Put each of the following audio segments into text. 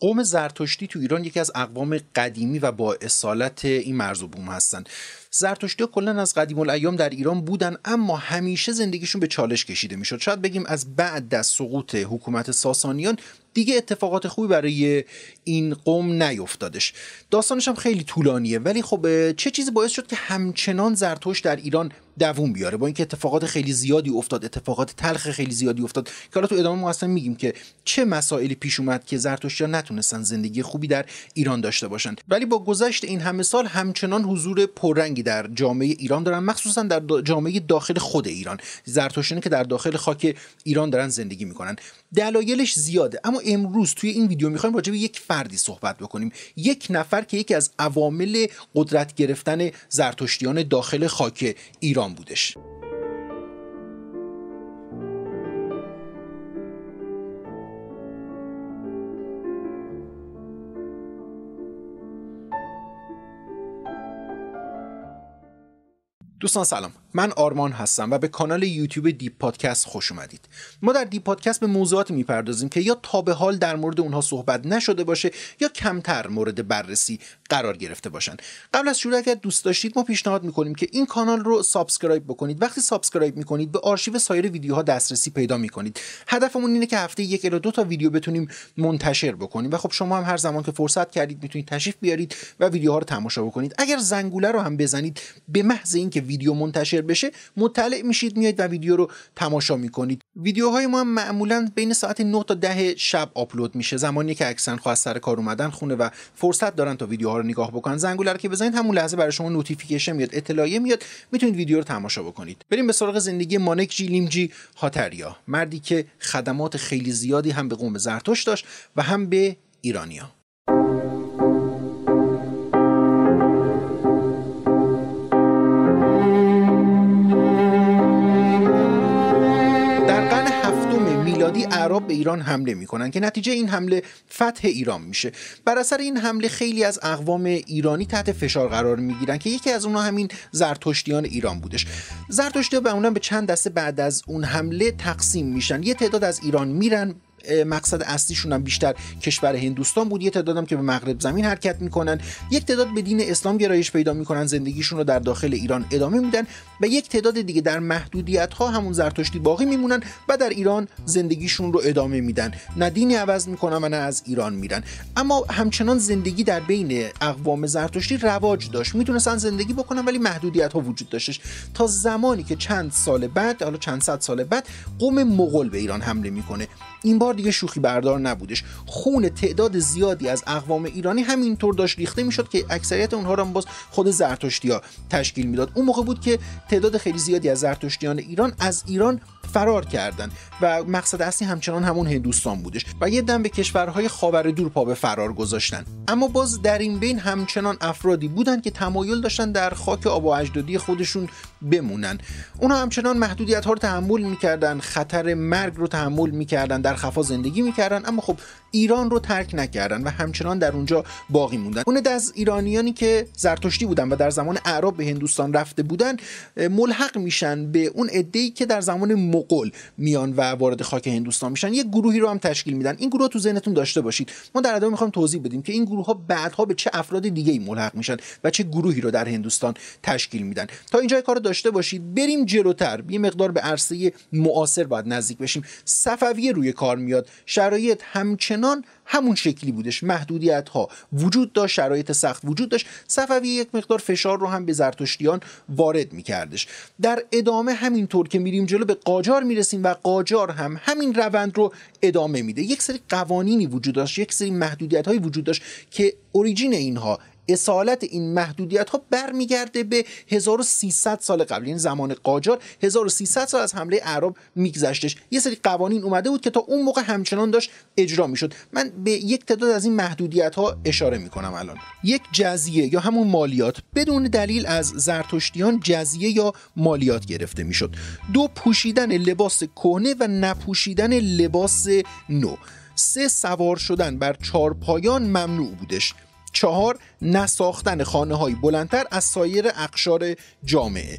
قوم زرتشتی تو ایران یکی از اقوام قدیمی و با اصالت این مرز و بوم هستن. زرتشتی ها کلا از قدیم الایام در ایران بودن اما همیشه زندگیشون به چالش کشیده می‌شد. شاید بگیم از بعد از سقوط حکومت ساسانیان دیگه اتفاقات خوبی برای این قوم نیفتادش. داستانش هم خیلی طولانیه ولی خب چه چیزی باعث شد که همچنان زرتشت در ایران دووم بیاره؟ با اینکه اتفاقات خیلی زیادی افتاد اتفاقات تلخ خیلی زیادی افتاد که حالا تو ادامه ما اصلا میگیم که چه مسائلی پیش اومد که زرتشتیان نتونستن زندگی خوبی در ایران داشته باشن. ولی با گذشت این همه سال همچنان حضور پررنگی در جامعه ایران دارن مخصوصا در جامعه داخل خود ایران. زرتشتیانی که در داخل خاک ایران دارن زندگی می‌کنن. دلایلش زیاده اما امروز توی این ویدیو می‌خوایم راجع به یک فردی صحبت بکنیم. یک نفر که یکی از عوامل قدرت گرفتن زرتشتیان داخل خاک ایران بودش. دوستان سلام. من آرمان هستم و به کانال یوتیوب Deep Podcast خوش اومدید. ما در Deep Podcast به موضوعاتی می‌پردازیم که یا تا به حال در مورد اونها صحبت نشده باشه یا کمتر مورد بررسی قرار گرفته باشن. قبل از شروع اگر دوست داشتید ما پیشنهاد می‌کنیم که این کانال رو subscribe بکنید. وقتی subscribe می‌کنید به آرشیو سایر ویدیوها دسترسی پیدا می‌کنید. هدفمون اینه که هفته یک الی دو تا ویدیو بتونیم منتشر بکنیم و خب شما هم هر زمان که فرصت کردید می‌تونید تشریف بیارید و ویدیوها رو تماشا بکنید. اگر زنگوله رو هم بزنید به محض اینکه ویدیو منتشر بشه مطلع میشید میایید و ویدیو رو تماشا می‌کنید. ویدیوهای ما هم معمولا بین ساعت 9 تا 10 شب آپلود میشه. زمانی که اکثرا از سر کار اومدن خونه و فرصت دارن تا ویدیوها رو نگاه بکنن. زنگوله رو که بزنید همون لحظه برای شما notification میاد اطلاعیه میاد. می‌تونید ویدیو رو تماشا بکنید. بریم به سراغ زندگی مانکجی لیمجی هاتریا. مردی که خدمات خیلی زیادی هم به قوم زرتشت داشت و هم به ایرانیا. اعراب به ایران حمله می‌کنن که نتیجه این حمله فتح ایران میشه. بر اثر این حمله خیلی از اقوام ایرانی تحت فشار قرار می‌گیرن که یکی از اونها همین زرتشتیان ایران بودش. زرتشتیان معمولا به چند دسته بعد از اون حمله تقسیم میشن. یه تعداد از ایران میرن مقصد اصلیشون هم بیشتر کشور هندوستان بود. یه تعدادم که به مغرب زمین حرکت می‌کنن. یک تعداد به دین اسلام گرایش پیدا می‌کنن. زندگیشون رو در داخل ایران ادامه میدن و یک تعداد دیگه در محدودیت ها همون زرتشتی باقی میمونن و در ایران زندگیشون رو ادامه میدن. نه دینی عوض می‌کنن و نه از ایران میرن. اما همچنان زندگی در بین اقوام زرتشتی رواج داشت. می‌تونستن زندگی بکنن ولی محدودیت ها وجود داشتش. تا زمانی که چند سال بعد حالا چند صد سال بعد قوم مغول به ایران حمله می‌کنه. این بار دیگه شوخی بردار نبودش. خون تعداد زیادی از اقوام ایرانی همینطور داشت ریخته می‌شد که اکثریت اونها را باز خود زرتشتیا تشکیل می‌داد. اون موقع بود که تعداد خیلی زیادی از زرتشتیان ایران از ایران فرار کردن. و مقصد اصلی همچنان همون هندوستان بودش. و یه دم به کشورهای خاور دور پا به فرار گذاشتن. اما باز در این بین همچنان افرادی بودن که تمایل داشتن در خاک آب و اجدادی خودشون بمونن. اونها همچنان محدودیت ها رو تحمل می‌کردن خطر مرگ رو تحمل می‌کردن در خفا زندگی می‌کردن. اما خب ایران رو ترک نکردن و همچنان در اونجا باقی موندن. اون از ایرانیانی که زرتشتی بودن و در زمان اعراب به هندوستان رفته بودن ملحق میشن به اون عده‌ای که در زمان مغول میان و وارد خاک هندوستان میشن. یه گروهی رو هم تشکیل میدن. این گروه تو ذهنتون داشته باشید. ما در ادامه می‌خوایم توضیح بدیم که این گروه ها بعدها به چه افراد دیگه ای ملحق میشن و چه گروهی رو در هندوستان تشکیل میدن. تا اینجا کار داشته باشید. بریم جلوتر. یه مقدار به عرصه معاصر باید نزدیک بشیم. صفویه روی کار میاد. شرایط همچنان همون شکلی بودش محدودیت ها وجود داشت شرایط سخت وجود داشت. صفوی یک مقدار فشار رو هم به زرتشتیان وارد میکردش. در ادامه همینطور که میریم جلو به قاجار می‌رسیم و قاجار هم همین روند رو ادامه میده. یک سری قوانینی وجود داشت یک سری محدودیت های وجود داشت که اوریجین اینها اصالت این محدودیت ها برمیگرده به 1300 سال قبل. یعنی زمان قاجار 1300 سال از حمله اعراب میگذشتش. یه سری قوانین اومده بود که تا اون موقع همچنان داشت اجرا می‌شد. من به یک تعداد از این محدودیت ها اشاره می‌کنم الان. یک جزیه یا همون مالیات بدون دلیل از زرتشتیان جزیه یا مالیات گرفته می‌شد. دو پوشیدن لباس کهنه و نپوشیدن لباس نو. سه سوار شدن بر چارپایان ممنوع بودش. چهار نساختن خانه های بلندتر از سایر اقشار جامعه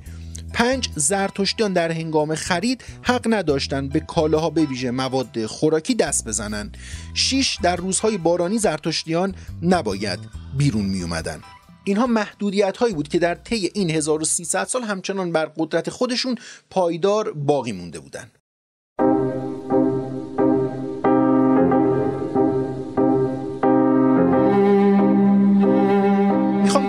پنج زرتشتیان در هنگام خرید حق نداشتند به کالاها به ویژه مواد خوراکی دست بزنند 6 در روزهای بارانی زرتشتیان نباید بیرون می اومدن. اینها محدودیت هایی بود که در طی این 1300 سال همچنان بر قدرت خودشون پایدار باقی مونده بودند.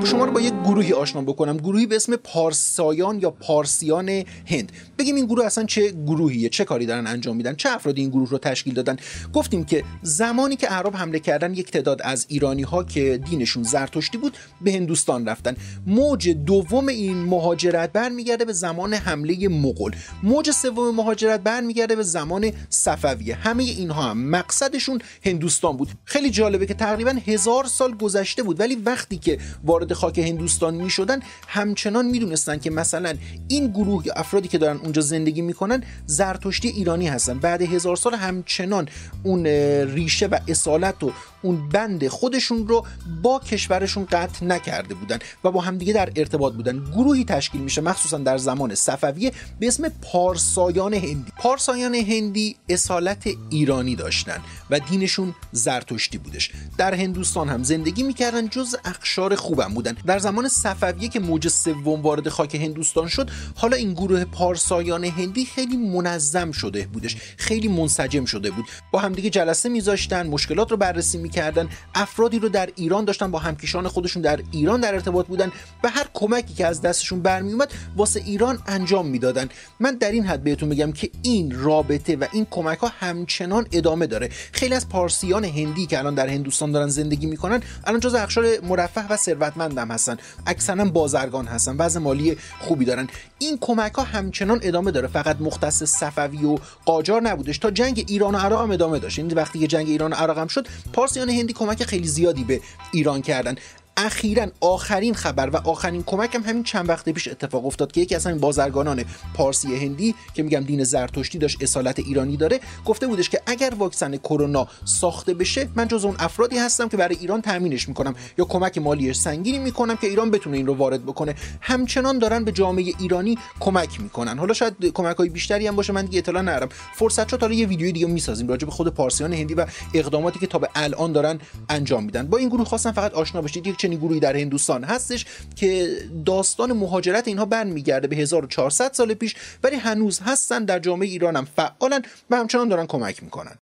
شما رو با یک گروهی آشنا بکنم. گروهی به اسم پارسایان یا پارسیان هند. بگیم این گروه اصلا چه گروهیه؟ چه کاری دارن انجام میدن؟ چه افرادی این گروه رو تشکیل دادن؟ گفتیم که زمانی که اعراب حمله کردن یک تعداد از ایرانی ها که دینشون زرتشتی بود به هندوستان رفتن. موج دوم این مهاجرت برمیگرده به زمان حمله مغول. موج سوم مهاجرت برمیگرده به زمان صفویه. همه اینها هم مقصدشون هندوستان بود. خیلی جالبه که تقریبا هزار سال گذشته بود. ولی وقتی که وارد خاک هندوستان می شدن همچنان می‌دونستن که مثلا این گروه افرادی که دارن اونجا زندگی می‌کنن زرتشتی ایرانی هستن. بعد هزار سال همچنان اون ریشه و اصالت و اون بند خودشون رو با کشورشون قطع نکرده بودن و با همدیگه در ارتباط بودن. گروهی تشکیل میشه مخصوصا در زمان صفویه به اسم پارسایان هندی. پارسایان هندی اصالت ایرانی داشتن و دینشون زرتشتی بودش. در هندوستان هم زندگی می‌کردن جز اخشار خوبم بودن. در زمان صفویه که موج سوم وارد خاک هندوستان شد حالا این گروه پارسایان هندی خیلی منظم شده بودش خیلی منسجم شده بود. با همدیگه جلسه میذاشتن مشکلات رو بررسی می‌کردن. افرادی رو در ایران داشتن با همکیشان خودشون در ایران در ارتباط بودن و هر کمکی که از دستشون برمیومد واسه ایران انجام می‌دادن. من در این حد بهتون میگم که این رابطه و این کمک ها همچنان ادامه داره. خیلی از پارسیان هندی که الان در هندوستان دارن زندگی می‌کنن الان جز اقشار مرفه و ثروتمند هم هستن. اکثرا بازرگان هستن وضع مالی خوبی دارن. این کمک ها همچنان ادامه داره. فقط مختص صفوی و قاجار نبودش. تا جنگ ایران و عراق هم ادامه داشت. یعنی وقتی که جنگ ایران و عراق هم شد پارسیان هندی کمک خیلی زیادی به ایران کردن. اخیرا آخرین خبر و آخرین کمک هم همین چند وقت پیش اتفاق افتاد که یکی از همین بازرگانان پارسی هندی که میگم دین زرتشتی داشت اصالت ایرانی داره گفته بودش که اگر واکسن کرونا ساخته بشه من جز اون افرادی هستم که برای ایران تامینش می‌کنم. یا کمک مالیش سنگینی می‌کنم که ایران بتونه این رو وارد بکنه. همچنان دارن به جامعه ایرانی کمک می‌کنن. حالا شاید کمک های بیشتری هم باشه من دیگه اطلاع ندارم. فرصت شد حالا یه ویدیو دیگه می‌سازیم راجع به خود پارسیان هندی و اقداماتی که تا به الان دارن انجام میدن. با این گروه خواستم فقط آشنا بشید. یک چنین گروهی در هندوستان هستش که داستان مهاجرت اینها برمیگرده به 1400 سال پیش ولی هنوز هستن در جامعه ایران هم فعالن و همچنان دارن کمک می‌کنن.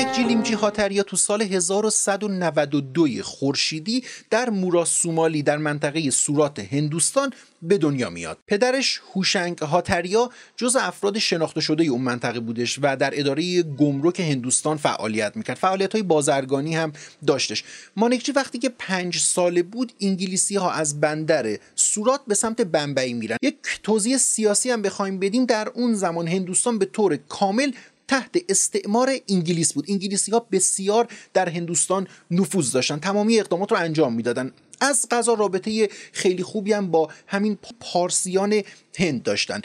جیلیمجی هاتریا تو سال 1192 خورشیدی در مورا سومالی در منطقه سورات هندوستان به دنیا میاد. پدرش هوشنگ هاتریا جز افراد شناخته شده اون منطقه بودش و در اداره گمرک هندوستان فعالیت می‌کرد. فعالیت های بازرگانی هم داشتش. مانکچی وقتی که پنج ساله بود انگلیسی ها از بندر سورات به سمت بمبئی میرن. یک توضیح سیاسی هم بخوایم بدیم در اون زمان هندوستان به طور کامل تحت استعمار انگلیس بود. انگلیسی ها بسیار در هندوستان نفوذ داشتن. تمامی اقدامات رو انجام می‌دادن. از غذا رابطه خیلی خوبی هم با همین پارسیان هند داشتن.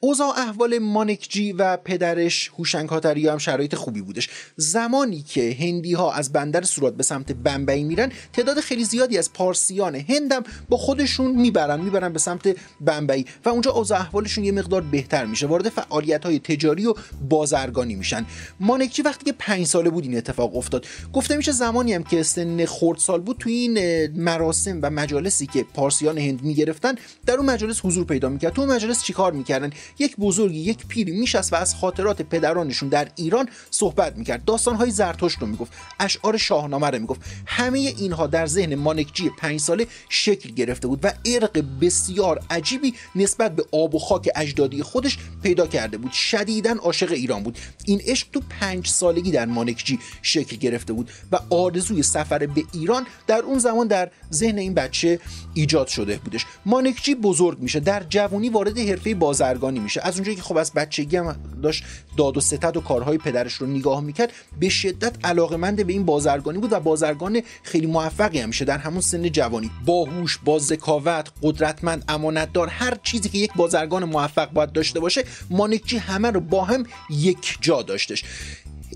اوضاع احوال مانکجی و پدرش هوشنگ هاتری هم شرایط خوبی بودش. زمانی که هندی ها از بندر سورات به سمت بمبئی میرن تعداد خیلی زیادی از پارسیان هندم با خودشون می‌برن می‌برن به سمت بمبئی و اونجا اوضاع احوالشون یه مقدار بهتر میشه. وارد فعالیت های تجاری و بازرگانی میشن. مانکجی وقتی که پنج ساله بود این اتفاق افتاد. گفته میشه زمانی هم که سن سال بود توی این مراسم و مجالسی که پارسیان هند می‌گرفتن در اون مجالس حضور پیدا می‌کرد. تو اون مجالس چیکار می‌کردن؟ یک بزرگی یک پیری میشست و از خاطرات پدرانشون در ایران صحبت می‌کرد. داستانهای زرتشت رو می‌گفت. اشعار شاهنامه رو می‌گفت. همه اینها در ذهن مانکجی پنج ساله شکل گرفته بود و ارق بسیار عجیبی نسبت به آب و خاک اجدادی خودش پیدا کرده بود. شدیدا عاشق ایران بود. این عشق تو پنج سالگی در مانکجی شکل گرفته بود و آرزوی سفر به ایران در اون زمان در ذهن این بچه ایجاد شده بودش. مانکجی بزرگ میشه. در جوانی وارد حرفه بازرگانی میشه. از اونجایی که خب از بچگی هم داشت داد و ستد و کارهای پدرش رو نگاه می‌کرد به شدت علاقمند به این بازرگانی بود و بازرگان خیلی موفقی هم میشه در همون سن جوانی. باهوش با ذکاوت قدرتمند امانتدار هر چیزی که یک بازرگان موفق باید داشته باشه مانکجی همه رو با هم یک جا داشتش.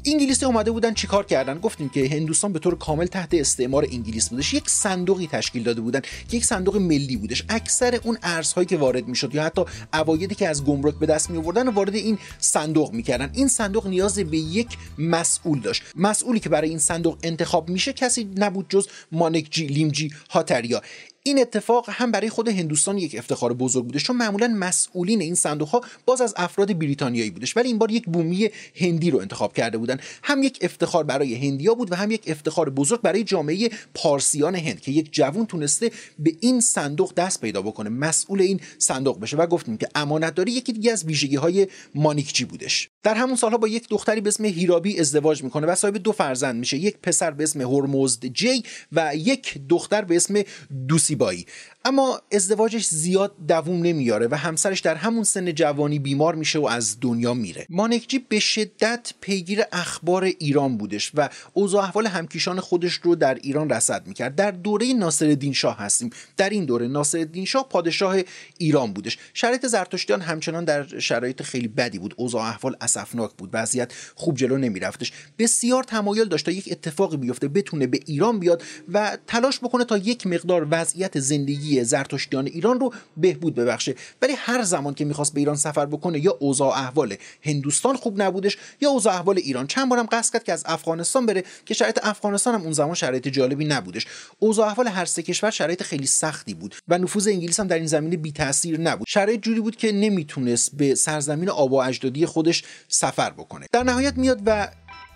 انگلیسی اومده بودن چیکار کردن؟ گفتیم که هندوستان به طور کامل تحت استعمار انگلیس بودش. یک صندوقی تشکیل داده بودن که یک صندوق ملی بودش. اکثر اون ارزهایی که وارد می‌شد یا حتی عوایدی که از گمرک به دست می آوردن وارد این صندوق می‌کردن. این صندوق نیاز به یک مسئول داشت. مسئولی که برای این صندوق انتخاب میشه کسی نبود جز مانکجی لیمجی هاتریا. این اتفاق هم برای خود هندوستان یک افتخار بزرگ بوده چون معمولا مسئولین این صندوق ها باز از افراد بریتانیایی بودش ولی این بار یک بومی هندی رو انتخاب کرده بودن. هم یک افتخار برای هندیا بود و هم یک افتخار بزرگ برای جامعه پارسیان هند که یک جوون تونسته به این صندوق دست پیدا بکنه مسئول این صندوق بشه. و گفتیم که امانتداری یکی دیگه از ویژگی های مانیکچی بودش. در همون سالها با یک دختری به اسم هیرابی ازدواج می‌کنه و صاحب دو فرزند میشه. یک پسر به اسم هرمزد جی و یک دختر به اسم دوسیبایی. اما ازدواجش زیاد دووم نمیاره و همسرش در همون سن جوانی بیمار میشه و از دنیا میره. مانکجی به شدت پیگیر اخبار ایران بودش و اوضاع احوال همکیشان خودش رو در ایران رصد می‌کرد. در دوره ناصرالدین شاه هستیم. در این دوره ناصرالدین شاه پادشاه ایران بودش. شرایط زرتشتیان همچنان در شرایط خیلی بدی بود. اوضاع احوال اسفناک بود. وضعیت خوب جلو نمیرفتش. بسیار تمایل داشت تا یک اتفاقی بیفته بتونه به ایران بیاد و تلاش بکنه تا یک مقدار وضعیت زندگی زرتشتیان ایران رو بهبود ببخشه. ولی هر زمان که می‌خواست به ایران سفر بکنه یا اوضاع احوال هندوستان خوب نبودش یا اوضاع احوال ایران. چند بارم قصد کرد که از افغانستان بره که شرایط افغانستان هم اون زمان شرایط جالبی نبودش. اوضاع احوال هر سه کشور شرایط خیلی سختی بود و نفوذ انگلیس هم در این زمینه بی تاثیر نبود. شرایط جوری بود که نمی‌تونست به سرزمین آب و اجدادی خودش سفر بکنه. در نهایت میاد و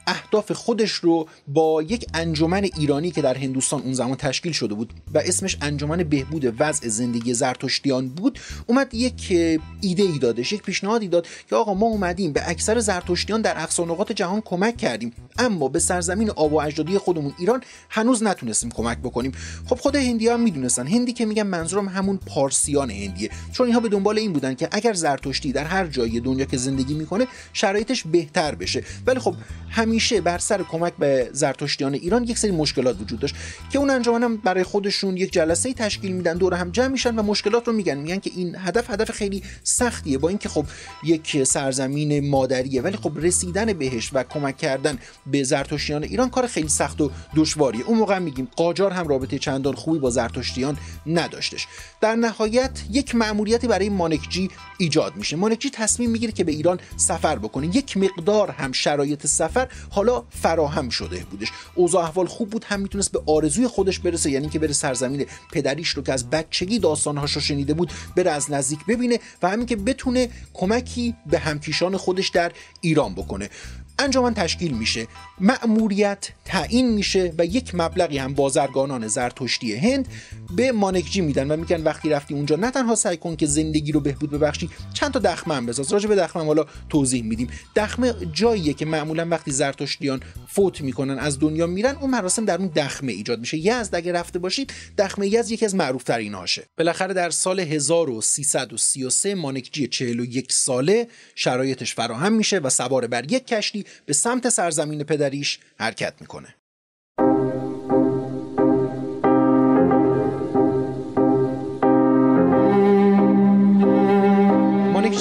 اهداف خودش رو با یک انجمن ایرانی که در هندوستان اون زمان تشکیل شده بود و اسمش انجمن بهبود وضع زندگی زرتشتیان بود اومد یک ایده ای دادش یک پیشنهادی داد که آقا ما اومدیم به اکثر زرتشتیان در اقصا نقاط جهان کمک کردیم اما به سرزمین آب و اجدادی خودمون ایران هنوز نتونستیم کمک بکنیم. خب خود هندی هم می‌دونستن هندی که میگن منظورم همون پارسیان هندیه. چون اینها به دنبال این بودن که اگر زرتشتی در هر جای دنیا که زندگی می‌کنه شرایطش بهتر بشه. ولی خب همین همیشه بر سر کمک به زرتشتیان ایران یک سری مشکلات وجود داشت که اون انجمن هم برای خودشون یک جلسه تشکیل میدن دور هم جمع میشن و مشکلات رو میگن. میگن که این هدف هدف خیلی سختیه با اینکه خب یک سرزمین مادریه ولی خب رسیدن بهش و کمک کردن به زرتشتیان ایران کار خیلی سخت و دشواریه. اون موقع میگیم قاجار هم رابطه چندان خوبی با زرتشتیان نداشتش. در نهایت یک مأموریتی برای مانکجی ایجاد میشه. مانکجی تصمیم می‌گیره که به ایران سفر بکنه. یک مقدار هم شرایط سفر حالا فراهم شده بودش. اوضاع احوال خوب بود هم می‌تونست به آرزوی خودش برسه یعنی که بره سرزمین پدریش رو که از بچگی داستانهاش رو شنیده بود بره از نزدیک ببینه و همین که بتونه کمکی به همکیشان خودش در ایران بکنه. انجمن تشکیل میشه. مأموریت تعیین میشه و یک مبلغی هم بازرگانان زرتشتی هند به مانکجی میدن و میگن وقتی رفتی اونجا نه تنها سعی کن که زندگی رو بهبود ببخشی چند تا دخمه هم بساز. راجع به دخمه حالا توضیح میدیم. دخمه جاییه که معمولا وقتی زرتشتیان فوت می‌کنن از دنیا میرن اون مراسم در اون دخمه ایجاد میشه. یزد اگه رفته باشید دخمه یزد یکی از معروف ترین هاشه. بالاخره در سال 1333 مانکجی 41 ساله شرایطش فراهم میشه و سوار بر یک کشتی به سمت سرزمین پدریش حرکت می‌کنه.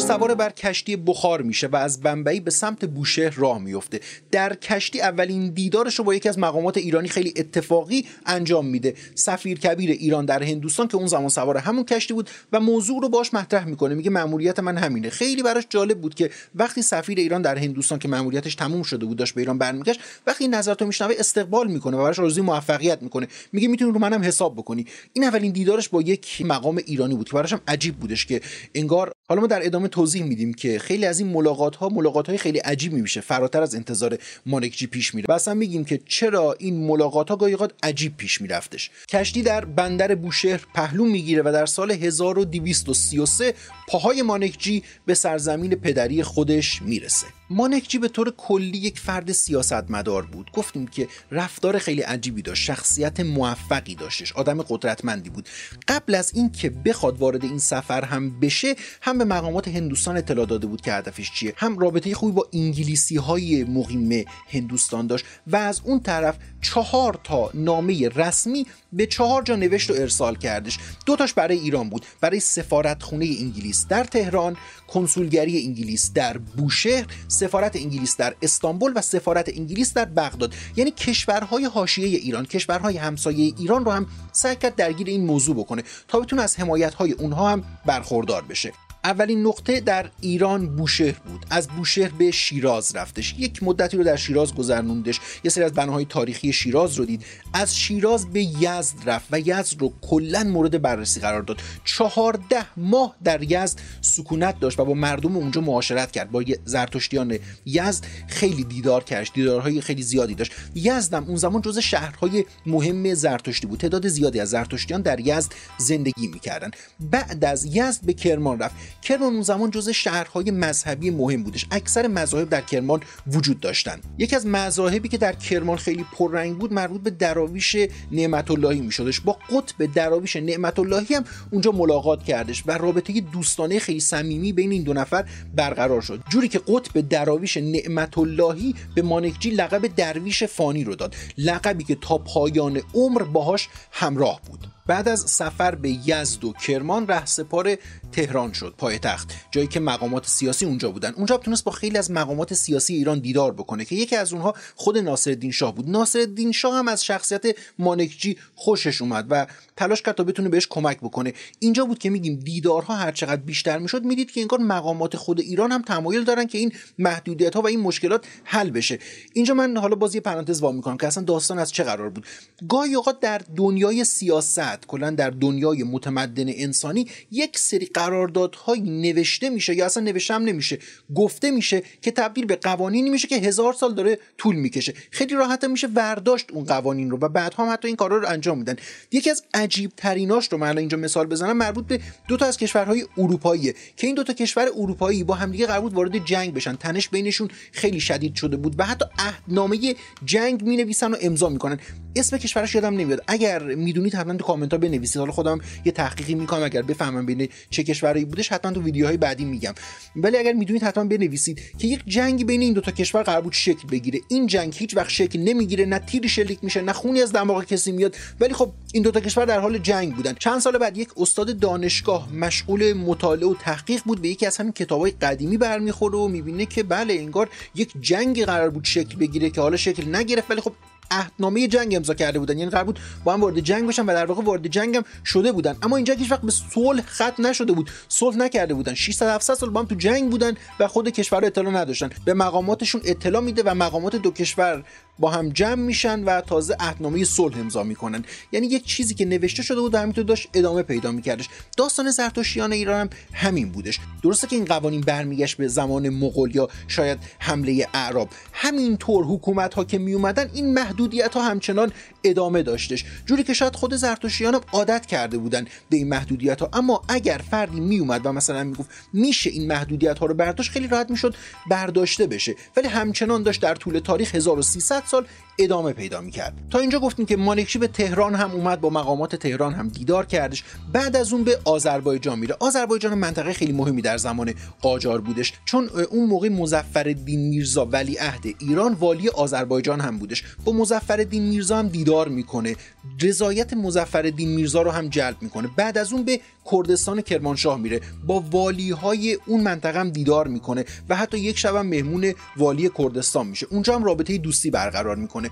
سوار بر کشتی بخار میشه و از بمبئی به سمت بوشهر راه میفته. در کشتی اولین دیدارش رو با یکی از مقامات ایرانی خیلی اتفاقی انجام میده. سفیر کبیر ایران در هندوستان که اون زمان سوار همون کشتی بود و موضوع رو باش مطرح می‌کنه. میگه ماموریت من همینه. خیلی براش جالب بود که وقتی سفیر ایران در هندوستان که ماموریتش تموم شده بود داشت به ایران برمیگشت وقتی این نظرتو میشنوه استقبال می‌کنه و براش آرزوی موفقیت می‌کنه. میگه می‌تونی رو منم حساب بکنی. این اولین دیدارش با یک مقام ایرانی بود که براش عجیب بودش که انگار حالا ما در ادامه توضیح میدیم که خیلی از این ملاقات ها ملاقات های خیلی عجیبی میشه. فراتر از انتظار مانکجی پیش میره. و اصلا میگیم که چرا این ملاقات ها گاهی عجیب پیش میرفتش. کشتی در بندر بوشهر پهلو می‌گیره و در سال 1233 پاهای مانکجی به سرزمین پدری خودش می‌رسه. مانکجی به طور کلی یک فرد سیاستمدار بود. گفتیم که رفتار خیلی عجیبی داشت شخصیت موفقی داشتش آدم قدرتمندی بود. قبل از اینکه بخواد وارد این سفر هم بشه هم به مقامات هندوستان اطلاع داده بود که هدفش چیه هم رابطه خوبی با انگلیسی های مقیم هندوستان داشت و از اون طرف چهار تا نامه رسمی به چهار جا نوشت و ارسال کردش. دو تاش برای ایران بود. برای سفارت خونه انگلیس در تهران کنسولگری انگلیس در بوشهر سفارت انگلیس در استانبول و سفارت انگلیس در بغداد. یعنی کشورهای حاشیه ایران کشورهای همسایه ایران رو هم سعی کرد درگیر این موضوع بکنه تا بتونه از حمایت های اونها هم برخوردار بشه. اولین نقطه در ایران بوشهر بود. از بوشهر به شیراز رفتش. یک مدتی رو در شیراز گذرنوندش یه سری از بناهای تاریخی شیراز رو دید. از شیراز به یزد رفت و یزد رو کلا مورد بررسی قرار داد. چهارده ماه در یزد سکونت داشت و با مردم اونجا معاشرت کرد. با زرتشتیان یزد خیلی دیدار کرد دیدارهای خیلی زیادی داشت. یزدم اون زمان جز شهرهای مهم زرتشتی بود. تعداد زیادی از زرتشتیان در یزد زندگی می‌کردن. بعد از یزد به کرمان رفت. کرمان اون زمان جز شهرهای مذهبی مهم بودش. اکثر مذاهب در کرمان وجود داشتن. یکی از مذاهبی که در کرمان خیلی پررنگ بود مربوط به دراویش نعمت اللهی میشدش. با قطب دراویش نعمت اللهی هم اونجا ملاقات کردش و رابطه دوستانه خیلی صمیمی بین این دو نفر برقرار شد. جوری که قطب دراویش نعمت اللهی به مانکجی لقب درویش فانی رو داد. لقبی که تا پایان عمر باهاش همراه بود. بعد از سفر به یزد و کرمان رهسپار تهران شد پایتخت. جایی که مقامات سیاسی اونجا بودن. اونجا تونست با خیلی از مقامات سیاسی ایران دیدار بکنه که یکی از اونها خود ناصرالدین شاه بود. ناصرالدین شاه هم از شخصیت مانکجی خوشش اومد و تلاش کرد تا بتونه بهش کمک بکنه. اینجا بود که میگیم دیدارها هر چقدر بیشتر می‌شد می‌دید که انگار مقامات خود ایران هم تمایل دارن که این محدودیت ها و این مشکلات حل بشه. اینجا من حالا باز یه پرانتز وا می‌کنم که اصلا داستان از چه قرار بود. گاهی اوقات در دنیای سیاست کلا در دنیای متمدن انسانی یک سری قراردادهایی نوشته میشه یا اصلا نوشته هم نمیشه. گفته میشه که تبدیل به قوانینی میشه که هزار سال داره طول می‌کشه. خیلی راحت میشه برداشت اون قوانین رو و بعدها هم حتی این کارا رو انجام میدن. یکی از عجیب تریناش رو من اینجا مثال بزنم مربوط به دو تا از کشورهای اروپاییه که این دو تا کشور اروپایی با همدیگه قرار بود وارد جنگ بشن. تنش بینشون خیلی شدید شده بود و حتی عهدنامه جنگ می نویسن و امضا می‌کنن. اسم کشورش یادم نمیاد. اگر می‌دونید حتما کامنت ها بنویسید. حالا خودم یه تحقیقی می‌کنم اگر بفهمم بین چه کشورایی بودش حتما تو ویدیوهای بعدی میگم. ولی اگر می‌دونید حتما بنویسید که یک جنگی بین این دو تا کشور قرار بود شکل بگیره. این جنگ هیچ وقت شکل نمی‌گیره نه تیری شلیک میشه نه خونی از دماغ کسی میاد. ولی خب این دو تا کشور در حال جنگ بودن. چند سال بعد یک استاد دانشگاه مشغول مطالعه و تحقیق بود به یکی از همین کتابای قدیمی برمیخوره و می‌بینه که بله انگار یک جنگی قرار بود شکل بگیره که حالا شکل نگرفت. ولی خب عهدنامه جنگ امضا کرده بودن. یعنی قرار بود با هم وارد جنگ بشن و در واقع وارد جنگ هم شده بودن. اما اینجا هیچ وقت به صلح خط نشده بود. صلح نکرده بودن. 600 700 سال با هم تو جنگ بودن و خود کشور اطلاع نداشتن. به مقاماتشون اطلاع میده و مقامات دو کشور با هم جمع میشن و تازه عهدنامه صلح امضا می‌کنن. یعنی یک چیزی که نوشته شده بود همینطور داشت ادامه پیدا میکردش. داستان زرتشتیان ایران هم همین بودش. درسته که این قوانین برمیگشت به زمان مغول یا شاید حمله اعراب. همینطور حکومت ها که میومدن این محدودیت ها همچنان ادامه داشتش. جوری که شاید خود زرتشتیان هم عادت کرده بودن به این محدودیت ها اما اگر فردی میومد و مثلا می‌گفت میشه این محدودیت ها رو برداشت خیلی راحت می‌شد برداشته بشه. ولی همچنان داشت در طول تاریخ 1300 سال ادامه پیدا می‌کرد. تا اینجا گفتیم که مالکچی به تهران هم اومد با مقامات تهران هم دیدار کردش. بعد از اون به آذربایجان میره. آذربایجان منطقه خیلی مهمی در زمان قاجار بودش. چون اون موقع مظفرالدین میرزا ولیعهد ایران والی آذربایجان هم بودش. با مظفرالدین میرزا هم دیدار می‌کنه. رضایت مظفرالدین میرزا رو هم جلب می‌کنه. بعد از اون به کردستان کرمانشاه میره. با والی های اون منطقه هم دیدار می‌کنه و حتی یک شب هم مهمون والی کردستان میشه. اونجا هم رابطه دوستی برقرار می‌کنه.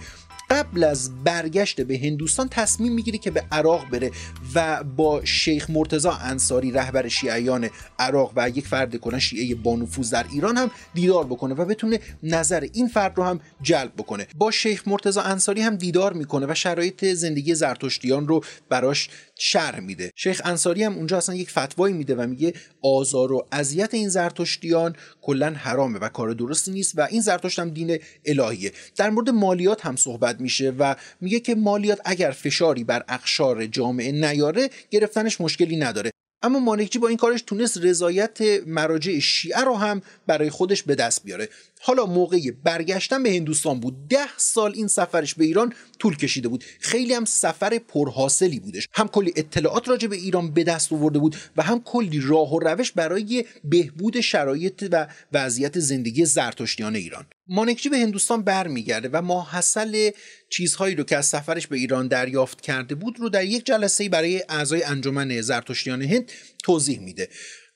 قبل از برگشت به هندوستان تصمیم می‌گیره که به عراق بره و با شیخ مرتزا انصاری رهبر شیعیان عراق و یک فرد کنن شیعه بانفوذ در ایران هم دیدار بکنه و بتونه نظر این فرد رو هم جلب بکنه. با شیخ مرتزا انصاری هم دیدار می‌کنه و شرایط زندگی زرتشتیان رو براش شرح میده. شیخ انصاری هم اونجا اصلا یک فتوایی میده و میگه آزار و اذیت این زرتشتیان کلا حرامه و کار درستی نیست و این زرتشت هم دین الهیه. در مورد مالیات هم صحبت میشه و میگه که مالیات اگر فشاری بر اقشار جامعه نیاره گرفتنش مشکلی نداره. اما مانکجی با این کارش تونست رضایت مراجع شیعه رو هم برای خودش به دست بیاره. حالا موقع برگشتن به هندوستان بود. ده سال این سفرش به ایران طول کشیده بود. خیلی هم سفر پرحاصلی بودش. هم کلی اطلاعات راجع به ایران به دست آورده بود و هم کلی راه و روش برای بهبود شرایط و وضعیت زندگی زرتشتیان ایران. مانکجی به هندوستان برمیگرده و ماحصل چیزهایی رو که از سفرش به ایران دریافت کرده بود رو در یک جلسه برای اعضای انجمن زرتشتیان هند توضیح میده.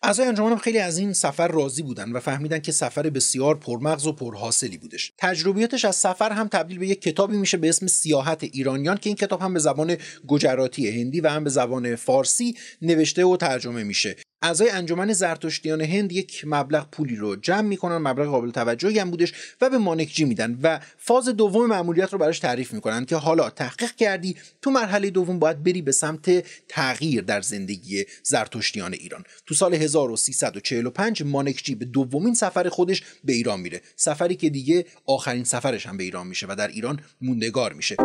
اعضای انجمن هم خیلی از این سفر راضی بودن و فهمیدن که سفر بسیار پرمغز و پرحاصلی بودش. تجربیاتش از سفر هم تبدیل به یک کتابی میشه به اسم سیاحت ایرانیان که این کتاب هم به زبان گجراتی هندی و هم به زبان فارسی نوشته و ترجمه میشه. اعضای انجمن زرتشتیان هند یک مبلغ پولی رو جمع می‌کنن مبلغ قابل توجهی هم بودش و به مانکجی میدن و فاز دوم مأموریت رو براش تعریف می‌کنن که حالا تحقیق کردی تو مرحله دوم باید بری به سمت تغییر در زندگی زرتشتیان ایران. تو سال 1345 مانکجی به دومین سفر خودش به ایران میره. سفری که دیگه آخرین سفرش هم به ایران میشه و در ایران موندگار میشه.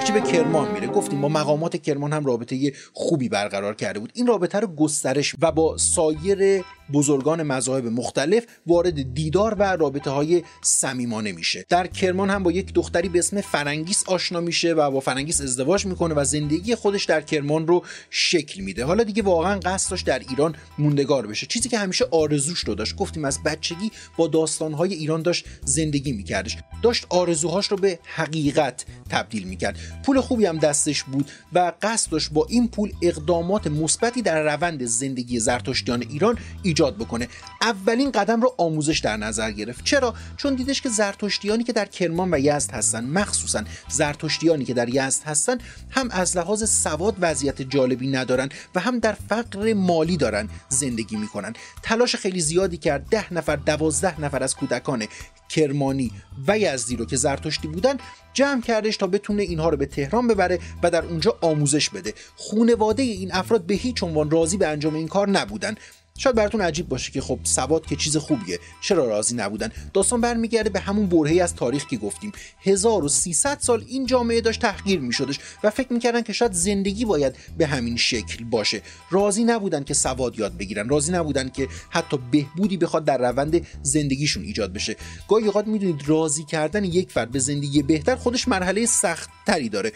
مانکچی به کرمان میره. گفتیم با مقامات کرمان هم رابطه خوبی برقرار کرده بود. این رابطه رو گسترش و با سایر بزرگان مذاهب مختلف وارد دیدار و رابطه های صمیمانه میشه. در کرمان هم با یک دختری به اسم فرنگیس آشنا میشه و با فرنگیس ازدواج می‌کنه و زندگی خودش در کرمان رو شکل میده. حالا دیگه واقعا قصد داشت در ایران موندگار بشه. چیزی که همیشه آرزوش رو داشت. گفتیم از بچگی با داستانهای ایران داشت زندگی میکردش. داشت آرزوهاش رو به حقیقت تبدیل می‌کرد. پول خوبی هم دستش بود و قصد با این پول اقدامات مثبتی در روند زندگی زرتشتیان ایران ایجاد بکنه. اولین قدم رو آموزش در نظر گرفت. چرا؟ چون دیدش که زرتشتیانی که در کرمان و یزد هستن مخصوصا زرتشتیانی که در یزد هستن هم از لحاظ سواد وضعیت جالبی ندارن و هم در فقر مالی دارن زندگی می‌کنن. تلاش خیلی زیادی کرد. ده نفر دوازده نفر از کودکان کرمانی و یزدی رو که زرتشتی بودن جمع کردش تا بتونه اینها رو به تهران ببره و در اونجا آموزش بده. خونواده این افراد به هیچ عنوان راضی به انجام این کار نبودن. شاید براتون عجیب باشه که خب سواد که چیز خوبیه چرا راضی نبودن؟ داستان برمیگرده به همون برهه از تاریخ که گفتیم. 1300 سال این جامعه داشت تحقیر میشدش و فکر می‌کردن که شاید زندگی باید به همین شکل باشه. راضی نبودن که سواد یاد بگیرن. راضی نبودن که حتی بهبودی بخواد در روند زندگیشون ایجاد بشه. گاهی اوقات می‌دونید راضی کردن یک فرد به زندگی بهتر خودش مرحله سخت تری داره.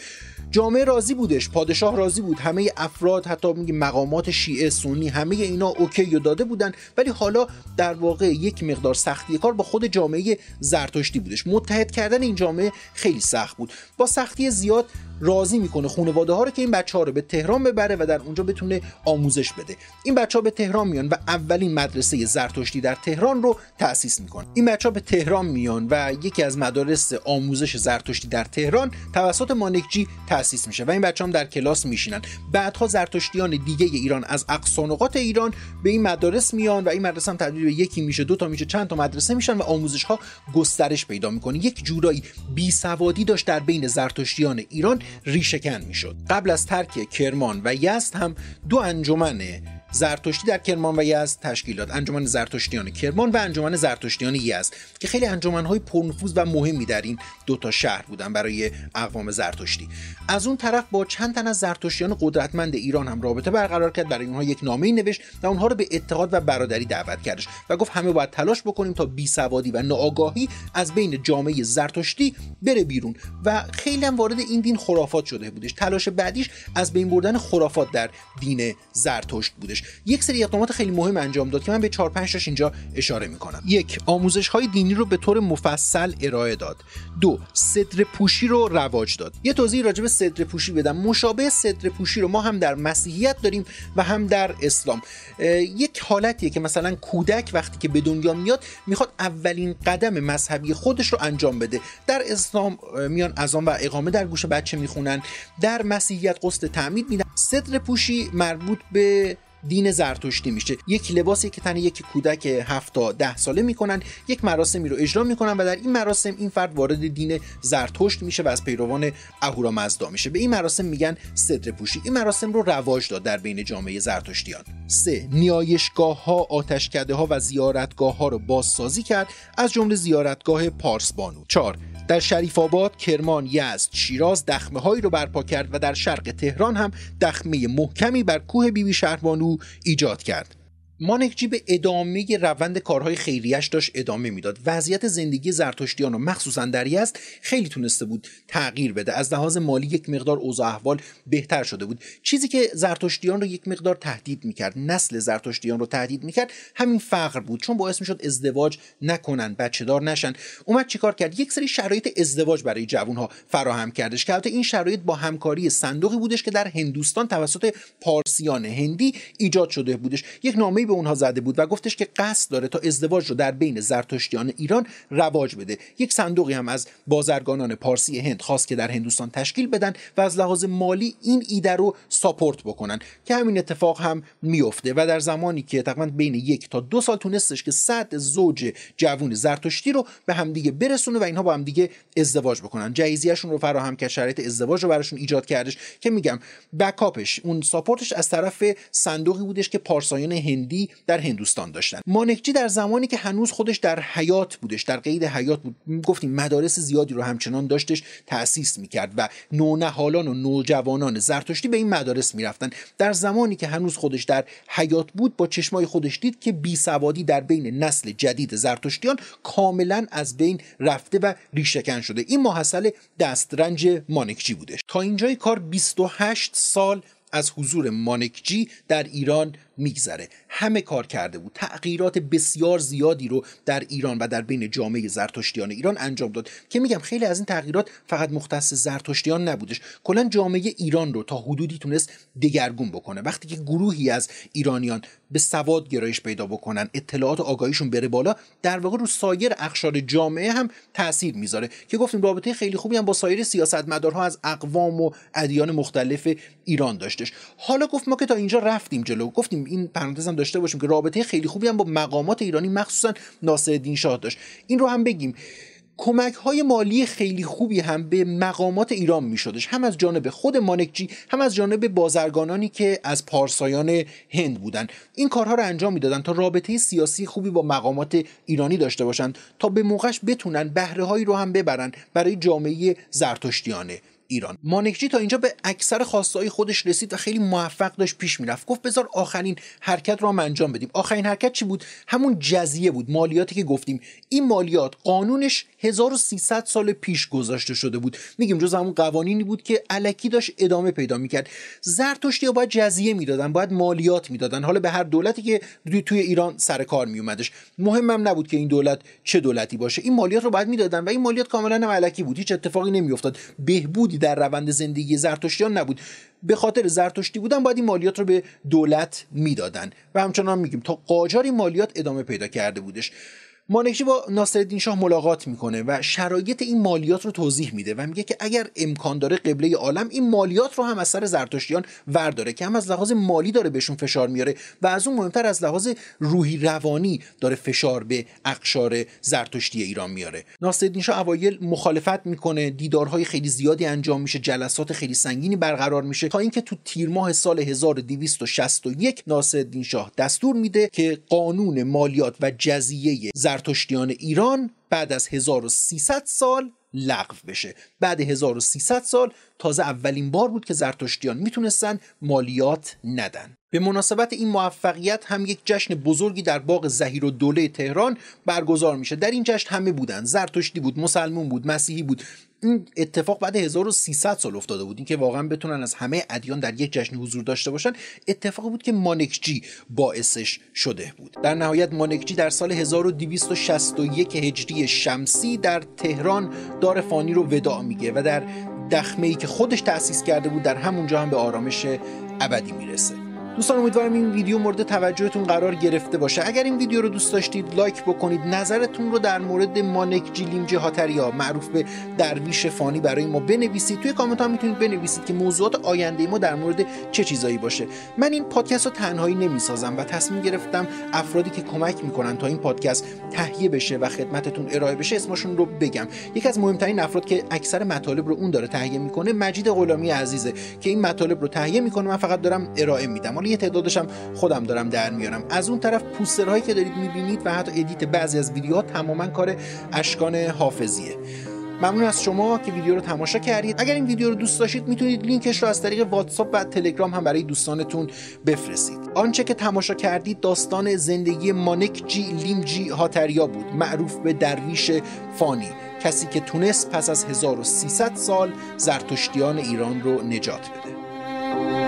جامعه راضی بودش پادشاه راضی بود همه افراد حتی میگه مقامات شیعه سنی همه اینا اوکی و داده بودن ولی حالا در واقع یک مقدار سختی کار با خود جامعه زرتشتی بودش. متحد کردن این جامعه خیلی سخت بود. با سختی زیاد راضی می‌کنه خانواده ها رو که این بچه ها رو به تهران ببره و در اونجا بتونه آموزش بده. این بچه ها به تهران میان و اولین مدرسه زرتشتی در تهران رو تأسیس می‌کنه این بچه ها به تهران میان و یکی از مدارس آموزش زرتشتی در تهران توسط مانکجی تأسیس میشه و این بچه هم در کلاس میشینن. بعدها زرتشتیان دیگه ایران از اقصانقات ایران به این مدارس میان و این مدرسه هم تبدیل به یکی میشه دو تا میشه چند تا مدرسه میشن و آموزش ها گسترش پیدا می‌کنه یک جورایی بی سوادی داشت در بین زرتشتیان ایران ریشهکن می‌شد. قبل از ترک کرمان و یزد هم دو انجمن زرتشتی در کرمان و یزد تشکیلات انجمن زرتشتیان کرمان و انجمن زرتشتیان یزد که خیلی انجمنهای پرنفوذ و مهمی در این دو تا شهر بودن برای اقوام زرتشتی. از اون طرف با چند تن از زرتشتیان قدرتمند ایران هم رابطه برقرار کرد. برای اونها یک نامه نوشت و اونها رو به اتحاد و برادری دعوت کردش و گفت همه باید تلاش بکنیم تا بیسوادی و ناآگاهی از بین جامعه زرتشتی بره بیرون. و خیلی هم وارد این دین خرافات شده بودش. تلاش بعدیش از بین بردن خرافات در دین زرتشت بودش. یک سری اقدامات خیلی مهم انجام داد که من به 4 5 تاش اینجا اشاره می‌کنم. یک آموزش های دینی رو به طور مفصل ارائه داد. دو صدر پوشی رو رواج داد. یه توضیح راجع به صدر پوشی بدم. مشابه صدر پوشی رو ما هم در مسیحیت داریم و هم در اسلام. یک حالتیه که مثلا کودک وقتی که به دنیا میاد می‌خواد اولین قدم مذهبی خودش رو انجام بده. در اسلام میان اذان و اقامه در گوش بچه می‌خونن. در مسیحیت قسط تعمید میدن. صدر پوشی مربوط به دین زرتشتی میشه. یک لباسی که تن یک کودک 7 تا 10 ساله می‌کنن یک مراسمی رو اجرا می‌کنن و در این مراسم این فرد وارد دین زرتشت میشه و از پیروان اهورامزدا میشه. به این مراسم میگن صدر پوشی. این مراسم رو رواج داد در بین جامعه زرتشتیان. سه نیایشگاه ها آتشکده ها و زیارتگاه ها رو بازسازی کرد از جمله زیارتگاه پارسبانو 4 در شریف آباد، کرمان، یزد، شیراز دخمه هایی رو برپا کرد و در شرق تهران هم دخمه محکمی بر کوه بیبی شهربانو ایجاد کرد. مانکجی به ادامه روند کارهای خیریش داشت ادامه می‌داد. وضعیت زندگی زرتشتیان و مخصوصا در یزد خیلی تونسته بود تغییر بده. از لحاظ مالی یک مقدار اوضاع احوال بهتر شده بود. چیزی که زرتشتیان رو یک مقدار تهدید می‌کرد نسل زرتشتیان رو تهدید می‌کرد همین فقر بود. چون باعث می‌شد ازدواج نکنن بچه دار نشن. اومد چیکار کرد؟ یک سری شرایط ازدواج برای جوانها فراهم کردش که این شرایط با همکاری صندوقی بودش که در هندوستان توسط پارسیان هندی ایجاد شده بودش. یک نامه به اونها زده بود و گفتش که قصد داره تا ازدواج رو در بین زرتشتیان ایران رواج بده. یک صندوقی هم از بازرگانان پارسی هند خواست که در هندوستان تشکیل بدن و از لحاظ مالی این ایده رو ساپورت بکنن که همین اتفاق هم میفته و در زمانی که تقریبا بین یک تا دو سال تونستش که صد زوج جوون زرتشتی رو به همدیگه برسونه و اینها با همدیگه ازدواج بکنن. جایزیهشون رو فراهم کرد شرایط ازدواج رو براشون ایجاد کردش که میگم بکاپش اون ساپورتش از طرف صندوقی بودش که پارسایان هندی در هندوستان داشتن. مانکجی در زمانی که هنوز خودش در حیات بودش در قید حیات بود گفتیم مدارس زیادی رو همچنان داشتش تأسیس می‌کرد و نونهالان و نوجوانان زرتشتی به این مدارس می‌رفتن. در زمانی که هنوز خودش در حیات بود با چشمای خودش دید که بی سوادی در بین نسل جدید زرتشتیان کاملا از بین رفته و ریشهکن شده. این محصل دسترنج مانکجی بودش. تا اینجای کار 28 سال از حضور مانکجی در ایران میگذره. همه کار کرده بود. تغییرات بسیار زیادی رو در ایران و در بین جامعه زرتشتیان ایران انجام داد که میگم خیلی از این تغییرات فقط مختص زرتشتیان نبودش. کلا جامعه ایران رو تا حدودی تونست دگرگون بکنه. وقتی که گروهی از ایرانیان به سواد گرایش پیدا بکنن اطلاعات و آگاهیشون بره بالا در واقع رو سایر اقشار جامعه هم تاثیر می‌ذاره. که گفتیم رابطه خیلی خوبی هم با سایر سیاستمدارها از اقوام و ادیان مختلف ایران داشتش. حالا گفت ما که تا اینجا رفتیم جلو. گفتیم این داشته باشیم که رابطه خیلی خوبی هم با مقامات ایرانی مخصوصا ناصرالدین شاه داشت. این رو هم بگیم. کمک های مالی خیلی خوبی هم به مقامات ایران می شدش هم از جانب خود مانکجی هم از جانب بازرگانانی که از پارسایان هند بودن. این کارها رو انجام می‌دادن تا رابطه سیاسی خوبی با مقامات ایرانی داشته باشن تا به موقعش بتونن بهره هایی رو هم ببرن برای جامعه زرتشتیانه. ایران. مانکجی تا اینجا به اکثر خواستهای خودش رسید و خیلی موفق داشت پیش می‌رفت. گفت بذار آخرین حرکت رو هم انجام بدیم. آخرین حرکت چی بود؟ همون جزیه بود. مالیاتی که گفتیم. این مالیات قانونش 1300 سال پیش گذاشته شده بود. میگیم جز همون قوانینی بود که علکی داشت ادامه پیدا می‌کرد. زرتشتی باید جزیه می‌دادن باید مالیات می‌دادن. حالا به هر دولتی که توی ایران سر کار میومدش مهمم نبود که این دولت چه دولتی باشه. این مالیات رو باید می‌دادن و این مالیات کاملا علکی بود. هیچ اتفاقی نمیافتاد. بهبودی در روند زندگی زرتشتیان نبود. به خاطر زرتشتی بودن باید این مالیات رو به دولت می‌دادن. و همچنان میگیم تا قاجار این مالیات ادامه پیدا کرده بودش. مانکشی با ناصرالدین شاه ملاقات می‌کنه و شرایط این مالیات رو توضیح میده و میگه که اگر امکان داره قبله عالم این مالیات رو هم از سر زرتشتیان ورداره که هم از لحاظ مالی داره بهشون فشار میاره و از اون مهمتر از لحاظ روحی روانی داره فشار به اقشار زرتشتی ایران میاره. ناصرالدین شاه اوایل مخالفت می‌کنه دیدارهای خیلی زیادی انجام میشه جلسات خیلی سنگینی برقرار میشه تا اینکه تو تیر ماه سال 1261 ناصرالدین شاه دستور میده که قانون مالیات و جزیه زرتشتیان ایران بعد از 1300 سال لغو بشه. بعد 1300 سال تازه اولین بار بود که زرتشتیان می‌تونستن مالیات ندن. به مناسبت این موفقیت هم یک جشن بزرگی در باغ زهیر و دوله تهران برگزار میشه. در این جشن همه بودن. زرتشتی بود مسلمون بود مسیحی بود. این اتفاق بعد 1300 سال افتاده بود. این که واقعا بتونن از همه ادیان در یک جشن حضور داشته باشن اتفاقی بود که مانکجی باعثش شده بود. در نهایت مانکجی در سال 1261 هجری شمسی در تهران دار فانی رو وداع میگه و در دخمه ای که خودش تأسیس کرده بود در همونجا هم به آرامش ابدی می‌رسه. دوستان امیدوارم این ویدیو مورد توجهتون قرار گرفته باشه. اگر این ویدیو رو دوست داشتید لایک بکنید. نظرتون رو در مورد مانک جیلیم جهاتریا معروف به درویش فانی برای ما بنویسید. توی کامنت ها می‌تونید بنویسید که موضوعات آینده ما در مورد چه چیزایی باشه. من این پادکست رو تنهایی نمی‌سازم و تصمیم گرفتم افرادی که کمک می‌کنن تا این پادکست تهیه بشه و خدمتتون ارائه بشه اسمشون رو بگم. یکی از مهمترین افراد که اکثر مطالب رو اون داره تهیه می‌کنه مجید غلامی عزیزه که این مطالب رو تهیه می‌کنه. من فقط دارم ارائه میدم. یه تعدادش هم خودم دارم در میارم. از اون طرف پوسترهایی که دارید می‌بینید و حتی ادیت بعضی از ویدیوها تماما کار اشکان حافظیه. ممنون از شما که ویدیو رو تماشا کردید. اگر این ویدیو رو دوست داشتید می‌تونید لینکش رو از طریق واتساپ و تلگرام هم برای دوستانتون بفرستید. آنچه که تماشا کردید داستان زندگی مانکجی لیمجی هاتریا بود. معروف به درویش فانی. کسی که تونست پس از 1300 سال زرتشتیان ایران رو نجات بده.